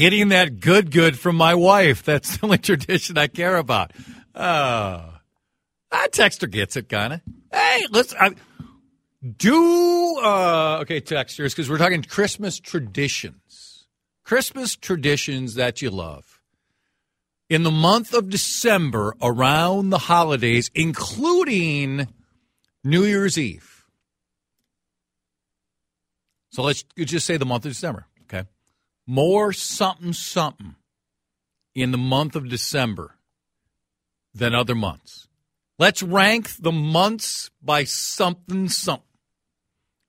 Getting that good good from my wife. That's the only tradition I care about. Oh. Uh, texter gets it, kind of. Hey, let's I, do, uh, okay, texters, because we're talking Christmas traditions. Christmas traditions that you love. In the month of December, around the holidays, including New Year's Eve. So let's just say the month of December? More something something in the month of December than other months. Let's rank the months by something something.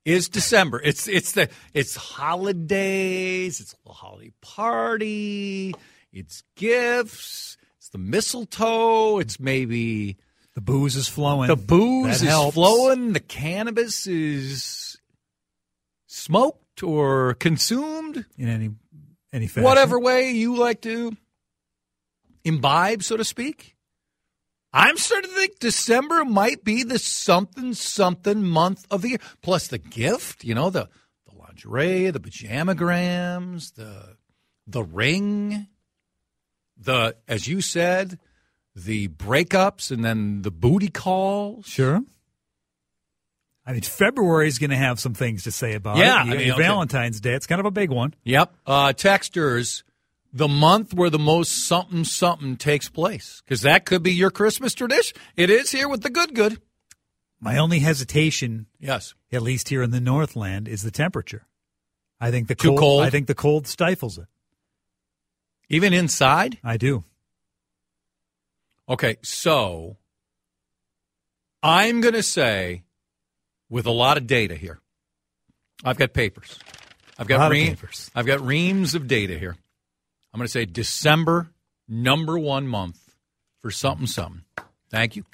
Is December. It's it's the it's holidays, it's the holiday party, it's gifts, it's the mistletoe, it's maybe the booze is flowing. The booze That is helps. flowing, the cannabis is smoked or consumed in any any fashion. whatever way you like to imbibe, so to speak. I'm starting to think December might be the something something month of the year. Plus the gift, you know, the the lingerie, the pajamagrams, the the ring, the as you said, the breakups and then the booty calls. Sure. I mean, February is going to have some things to say about Yeah, it. Yeah, I mean, okay. Valentine's Day. It's kind of a big one. Yep. Uh, texters, the month where the most something something takes place, because that could be your Christmas tradition. It is here with the good good. My only hesitation, Yes. at least here in the Northland, is the temperature. I think the Too cold, cold? I think the cold stifles it. Even inside? I do. Okay, so I'm going to say, with a lot of data here, I've got papers. I've got lot of ream- papers. I've got reams of data here. I'm going to say December, number one month for something something. Thank you.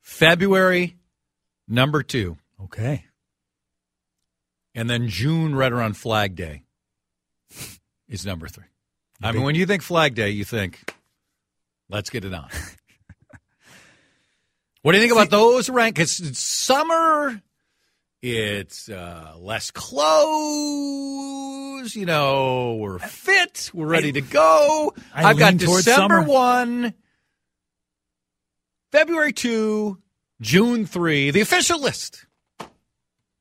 February, number two, Okay. and then June, right around Flag Day, is number three. I mean, when you think Flag Day, you think, let's get it on. what do you think about those rank? It's, it's summer. It's uh, less clothes. You know, we're fit. We're ready to go. I I've got lean towards December summer. 1, February 2, June 3, the official list.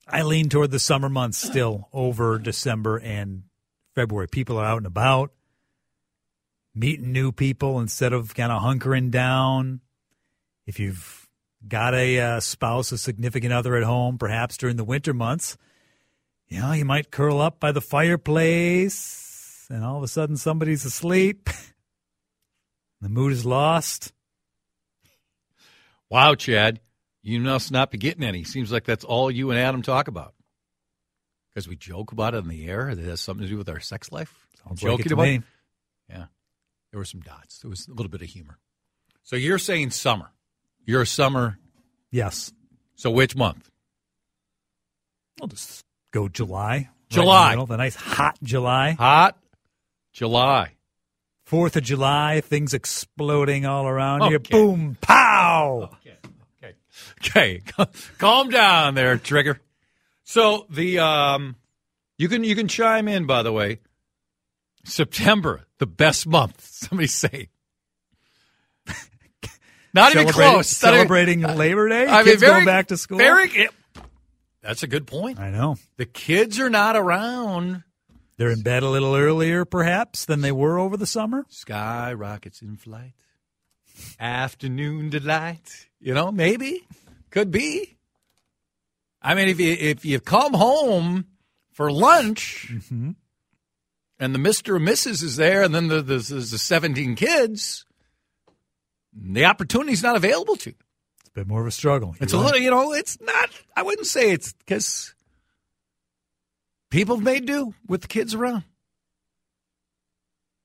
I lean toward the summer months still over December and February. People are out and about, meeting new people instead of kind of hunkering down. If you've got a uh, spouse, a significant other at home, perhaps during the winter months, you know, you might curl up by the fireplace and all of a sudden somebody's asleep. the mood is lost. Wow, Chad, you must not be getting any. Seems like that's all you and Adam talk about. Because we joke about it in the air. That has something to do with our sex life. Sounds like Joking to about me. it? Yeah. There were some dots. There was a little bit of humor. So you're saying summer. You're summer. Yes. So which month? I'll just go July. right July. middle, the nice hot July. Hot July. Fourth of July, things exploding all around you. Boom, pow. Okay. Okay. Calm down there, Trigger. So the um you can you can chime in by the way. September, the best month. Somebody say. Not even close. Even- Celebrating Labor Day. I mean, Kids very, going back to school. Very. That's a good point. I know. The kids are not around. They're in bed a little earlier, perhaps, than they were over the summer. Sky rockets in flight. Afternoon delight. You know, maybe. Could be. I mean, if you if you come home for lunch Mm-hmm. and the Mr. and Mrs. is there and then the, the, there's the 17 kids, the opportunity's not available to you. It's a bit more of a struggle. It's You're a right. little, you know, it's not, I wouldn't say it's because people have made do with the kids around.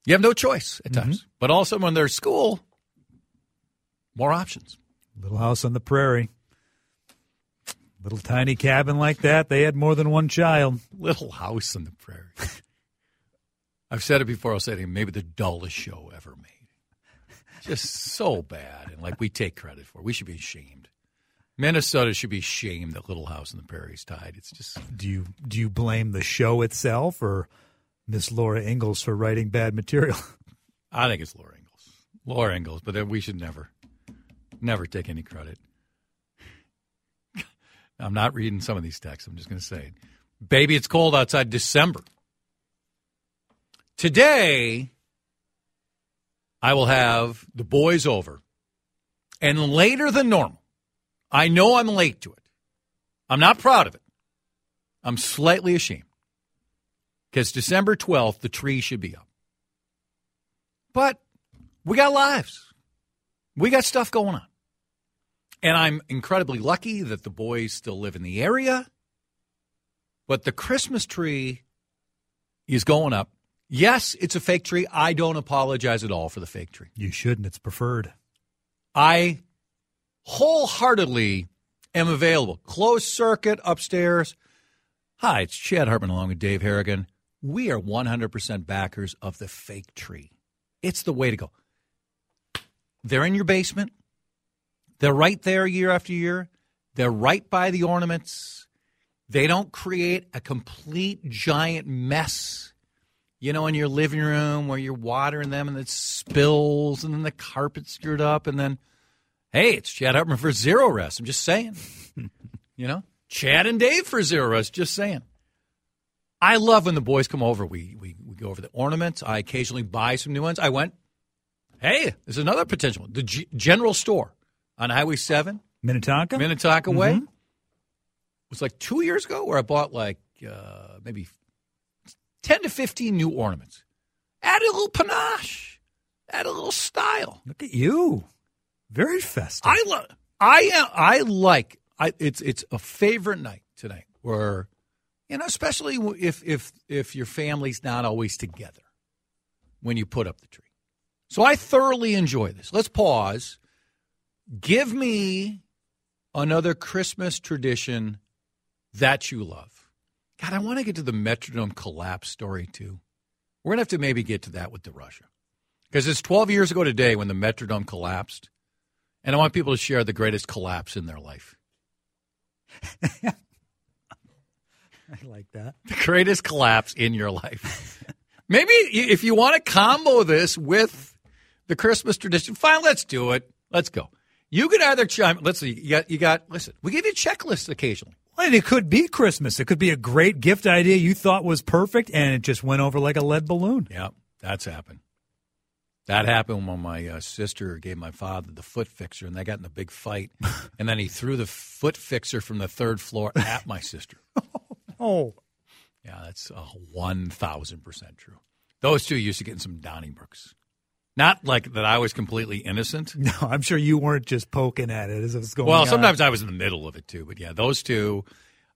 You have no choice at mm-hmm. times. But also when they're at school, more options. Little house on the prairie. Little tiny cabin like that. They had more than one child. Little House on the Prairie. I've said it before, I'll say it again. Maybe the dullest show ever made. Just so bad. And like we take credit for it. We should be ashamed. Minnesota should be ashamed that Little House on the Prairie is tied. It's just Do you do you blame the show itself or Miss Laura Ingalls for writing bad material. I think it's Laura Ingalls. Laura Ingalls, but then we should never, never take any credit. I'm not reading some of these texts. I'm just going to say it. Baby, it's cold outside December. Today, I will have the boys over. And later than normal, I know I'm late to it. I'm not proud of it. I'm slightly ashamed. Because December 12th, the tree should be up. But we got lives. We got stuff going on. And I'm incredibly lucky that the boys still live in the area. But the Christmas tree is going up. Yes, it's a fake tree. I don't apologize at all for the fake tree. You shouldn't. It's preferred. I wholeheartedly am available. Closed circuit upstairs. Hi, it's Chad Hartman along with Dave Harrigan. We are 100% backers of the fake tree. It's the way to go. They're in your basement. They're right there year after year. They're right by the ornaments. They don't create a complete giant mess, you know, in your living room where you're watering them and it spills and then the carpet's screwed up. And then, hey, it's Chad Hartman for Zero Rest. I'm just saying. you know, Chad and Dave for Zero Rest. Just saying. I love when the boys come over. We, we, we go over the ornaments. I occasionally buy some new ones. I went, hey, there's another potential one. The G- general store on Highway 7, Minnetonka? Minnetonka Way. It was like two years ago where I bought like uh, maybe 10 to 15 new ornaments. Add a little panache, add a little style. Look at you. Very festive. I love. I am. I like. I. It's it's a favorite night tonight where, you know, especially if if if your family's not always together when you put up the tree. So I thoroughly enjoy this. Let's pause. Give me another Christmas tradition that you love. God, I want to get to the Metrodome collapse story too. We're gonna have to maybe get to that with the Russia because it's 12 years ago today when the Metrodome collapsed. And I want people to share the greatest collapse in their life. I like that. The greatest collapse in your life. Maybe if you want to combo this with the Christmas tradition, fine, let's do it. Let's go. You could either chime. Let's see. You got. You got. Listen, we give you checklists occasionally. And it could be Christmas. It could be a great gift idea you thought was perfect, and it just went over like a lead balloon. Yeah, that's happened. That happened when my uh, sister gave my father the foot fixer, and they got in a big fight. and then he threw the foot fixer from the third floor at my sister. Oh, Yeah, that's uh, one thousand percent true. Those two used to get in some Donningbrook's. Not like that I was completely innocent. no, I'm sure you weren't just poking at it as it was going on. Well, on. sometimes I was in the middle of it too. But yeah, those two.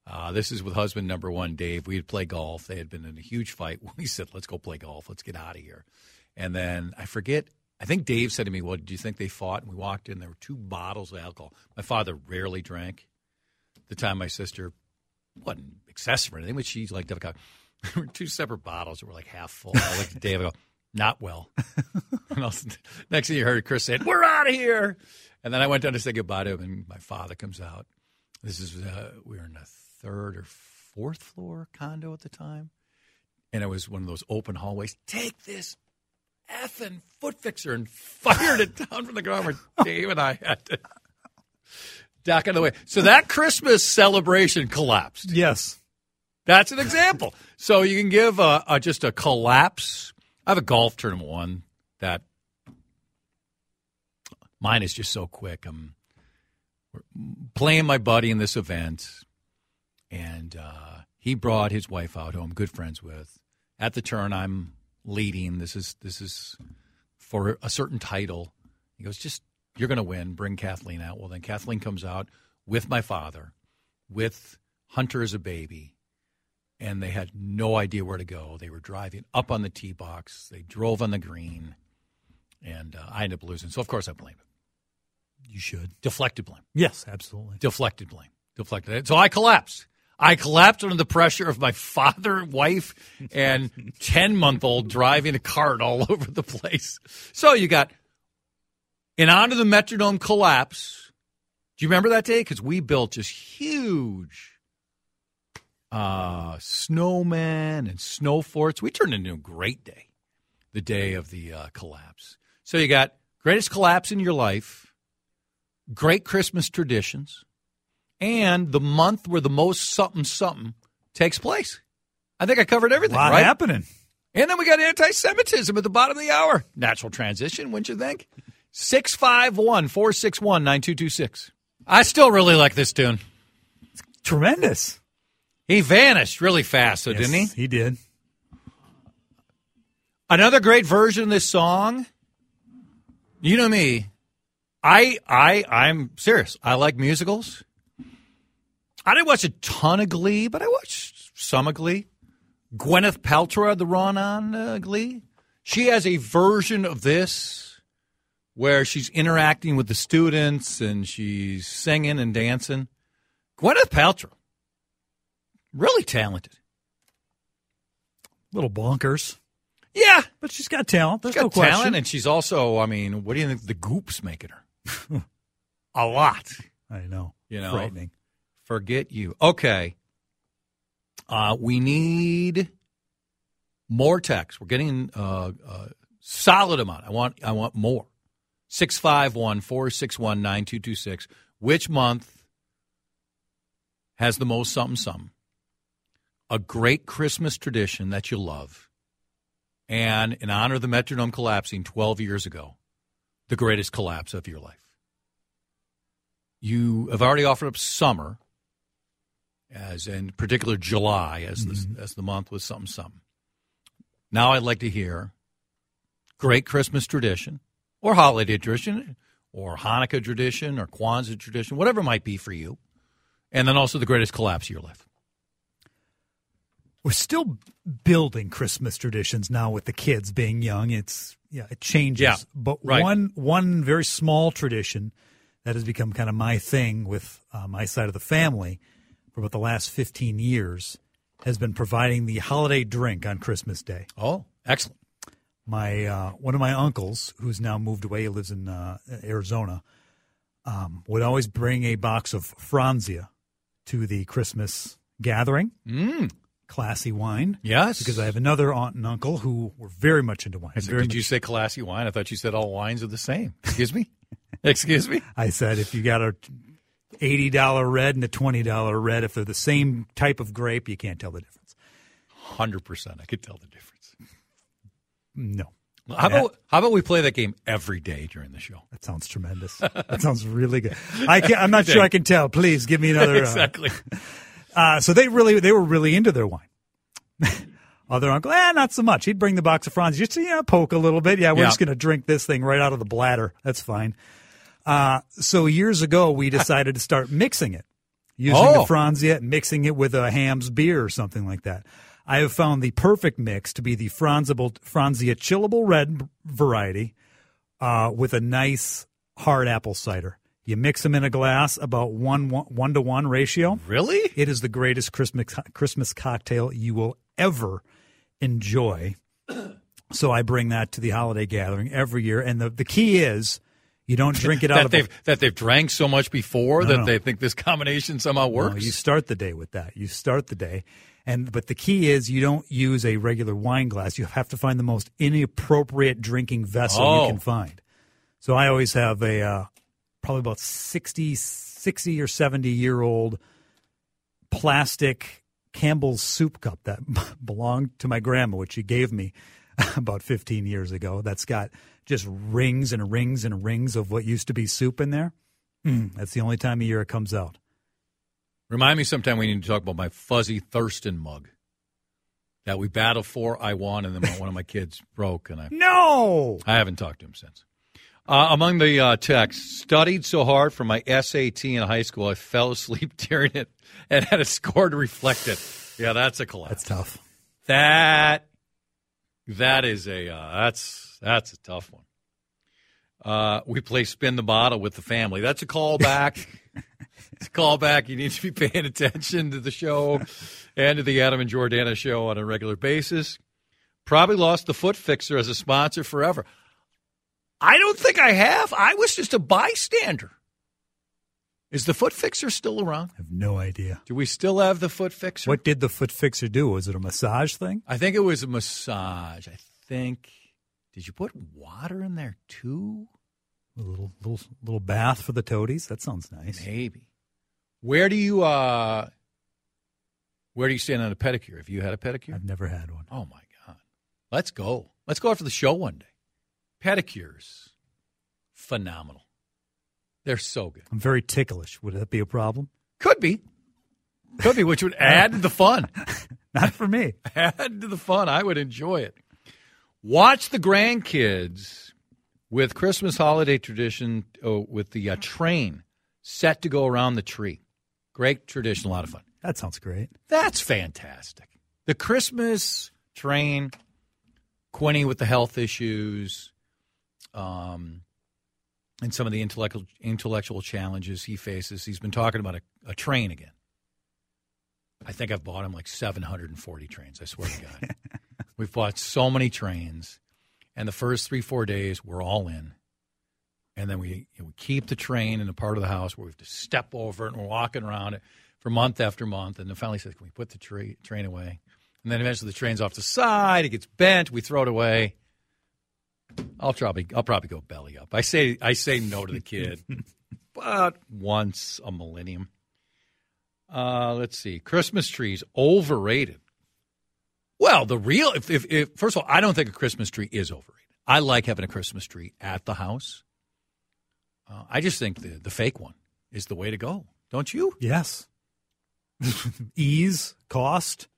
Uh, this is with husband number one, Dave. We'd play golf. They had been in a huge fight. We said, "Let's go play golf. Let's get out of here." And then I forget. I think Dave said to me, "Well, do you think they fought?" And we walked in. There were two bottles of alcohol. My father rarely drank. The time my sister wasn't excessive or anything, but she liked to have a. There were two separate bottles that were like half full. I looked at Dave. I go, "Not well." next thing you heard, Chris said, "We're out of here." And then I went down to say goodbye to him, and my father comes out. This is uh, we were in a third or fourth floor condo at the time, and it was one of those open hallways. Take this effing foot fixer and fired it down from the ground where Dave and I had to duck out of the way. So that Christmas celebration collapsed. yes. That's an example. so you can give a, a, just a collapse. I have a golf tournament one that mine is just so quick. I'm playing my buddy in this event, and uh, he brought his wife out, who I'm good friends with. At the turn, I'm leading. This is this is for a certain title. He goes, just you're going to win. Bring Kathleen out. Well, then Kathleen comes out with my father, with Hunter as a baby, and they had no idea where to go. They were driving up on the tee box. They drove on the green, and uh, I ended up losing. So of course I blame it. You should. Deflected blame. Yes, absolutely. Deflected blame. Deflected. It. So I collapsed. I collapsed under the pressure of my father, wife, and 10 month old driving a cart all over the place. So you got an onto the Metrodome collapse. Do you remember that day? Because we built just huge uh, snowmen and snow forts. We turned into a great day, the day of the uh, collapse. So you got greatest collapse in your life, great Christmas traditions, and the month where the most something something takes place. I think I covered everything. A lot right? happening. And then we got anti-Semitism at the bottom of the hour. Natural transition, wouldn't you think? 651 461 9226. I still really like this tune. It's Tremendous. He vanished really fast, though, Yes, didn't he? He did. Another great version of this song. You know me. I I I'm serious. I like musicals. I didn't watch a ton of Glee, but I watched some of Glee. Gwyneth Paltrow had the run on uh, Glee. She has a version of this where she's interacting with the students and she's singing and dancing. Gwyneth Paltrow, really talented. Little bonkers. Yeah, But she's got talent. There's She's no got question. talent, and she's also. I mean, what do you think the Goop's making her? a lot. I know. You know, Frightening. Forget you. Okay. Uh, we need more text. We're getting uh, a solid amount. I want. I want more. 651 461 9226. Which month has the most something something? A great Christmas tradition that you love. And in honor of the Metrodome collapsing 12 years ago, the greatest collapse of your life. You have already offered up summer, as in particular July, as the, mm-hmm. as the month was something something. Now I'd like to hear great Christmas tradition, or holiday tradition, or Hanukkah tradition, or Kwanzaa tradition, whatever it might be for you, and then also the greatest collapse of your life. We're still building Christmas traditions now with the kids being young. It's yeah, it changes. Yeah, but right. one one very small tradition that has become kind of my thing with uh, my side of the family for about the last fifteen years has been providing the holiday drink on Christmas Day. Oh, excellent. my uh, one of my uncles, who's now moved away, he lives in uh, Arizona, um, would always bring a box of Franzia to the Christmas gathering. Mm, Classy wine, yes. because I have another aunt and uncle who were very much into wine. Said, Very did much- you say classy wine? I thought you said all wines are the same. Excuse me? Excuse me? I said if you got a eighty dollar red and a twenty dollar red, if they're the same type of grape, you can't tell the difference. 100%. I could tell the difference. No, How about, how about we play that game every day during the show? that sounds tremendous. that sounds really good. I can't, I'm not sure I can tell. Please give me another. uh, exactly. Uh, so they really they were really into their wine. Other uncle, eh, not so much. He'd bring the box of Franz just to, you know, poke a little bit. Yeah, we're Yeah. just going to drink this thing right out of the bladder. That's fine. Uh, so years ago, we decided to start mixing it, using Oh. the Franzia and mixing it with a Hamm's beer or something like that. I have found the perfect mix to be the Franzable, Franzia chillable red variety uh, with a nice hard apple cider. You mix them in a glass about one one, to one ratio. Really? It is the greatest Christmas Christmas cocktail you will ever enjoy. So I bring that to the holiday gathering every year, and the the key is you don't drink it out That of they've, that they've drank so much before No, that no. they think this combination somehow No, works? you start the day with that. You start the day, and but the key is you don't use a regular wine glass. You have to find the most inappropriate drinking vessel Oh. you can find. So I always have a uh, probably about 60, 60 or seventy year old plastic Campbell's soup cup that belonged to my grandma, which she gave me about fifteen years ago. That's got just rings and rings and rings of what used to be soup in there. Mm, that's the only time of year it comes out. Remind me sometime we need to talk about my fuzzy Thurston mug that we battled for. I won, and then one of my kids broke, and I No. I haven't talked to him since. Uh, among the uh, texts, studied so hard for my SAT in high school, I fell asleep during it and had a score to reflect it. Yeah, that's a collapse. That's tough. That that is a uh, that's that's a tough one. Uh, we play spin the bottle with the family. That's a callback. it's a callback. You need to be paying attention to the show and to the Adam and Jordana show on a regular basis. Probably lost the Foot Fixer as a sponsor forever. I don't think I have. I was just a bystander. Is the foot fixer still around? I have no idea. Do we still have the foot fixer? What did the foot fixer do? Was it a massage thing? I think it was a massage. I think. Did you put water in there too? A little little little bath for the toadies. That sounds nice. Maybe. Where do you uh where do you stand on a pedicure? Have you had a pedicure? I've never had one. Oh my god. Let's go. Let's go after the show one day. Pedicures. Phenomenal. They're so good. I'm very ticklish. Would that be a problem? Could be. Could be, which would add to the fun. Not for me. add to the fun. I would enjoy it. Watch the grandkids with Christmas holiday tradition oh, with the uh, train set to go around the tree. Great tradition, a lot of fun. That sounds great. That's fantastic. The Christmas train, Quinny with the health issues, um, and some of the intellectual intellectual challenges he faces. He's been talking about a, a train again. I think I've bought him like 740 trains. I swear to God. We've bought so many trains, and the first three, four days, we're all in. And then we, we keep the train in a part of the house where we have to step over it and we're walking around it for month after month. And then finally says, Can we put the tra- train away? And then eventually the train's off the side, it gets bent, we throw it away. I'll probably I'll probably go belly up. I say I say no to the kid, but once a millennium. Uh, let's see, Christmas trees overrated. Well, the real if, if, if first of all, I don't think a Christmas tree is overrated. I like having a Christmas tree at the house. Uh, I just think the the fake one is the way to go. Don't you? Yes. Ease, cost,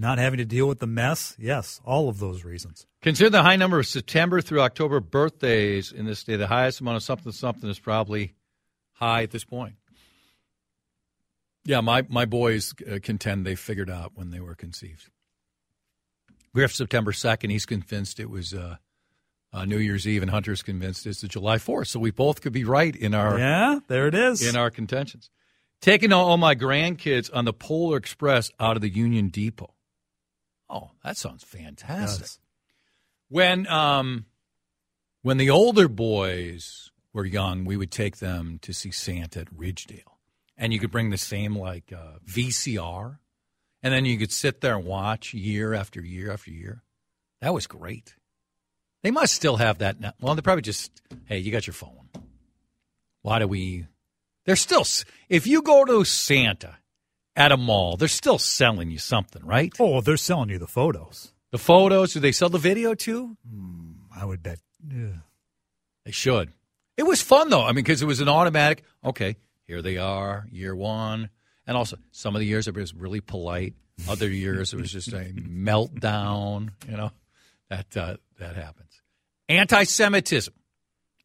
not having to deal with the mess. Yes, all of those reasons. Consider the high number of September through October birthdays in this state. The highest amount of something something is probably high at this point. Yeah, my my boys uh, contend they figured out when they were conceived. Griff September second. He's convinced it was uh, uh, New Year's Eve, and Hunter's convinced it's the July fourth. So we both could be right in our yeah. There it is in our contentions. Taking all my grandkids on the Polar Express out of the Union Depot. Oh, that sounds fantastic. Yes. When um, when the older boys were young, we would take them to see Santa at Ridgedale, and you could bring the same like uh, VCR, and then you could sit there and watch year after year after year. That was great. They must still have that now. Well, they're probably just hey, you got your phone. Why do we? They're still. If you go to Santa at a mall, they're still selling you something, right? Oh, they're selling you the photos. The photos. Do they sell the video too? Mm, I would bet. Yeah. They should. It was fun though. I mean, because it was an automatic. Okay, here they are, year one, and also some of the years it was really polite. Other years it was just a meltdown. You know, that uh, that happens. Anti-Semitism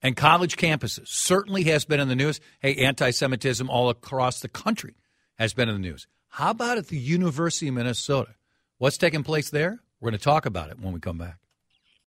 and college campuses certainly has been in the news. Hey, anti-Semitism all across the country has been in the news. How about at the University of Minnesota? What's taking place there? We're going to talk about it when we come back.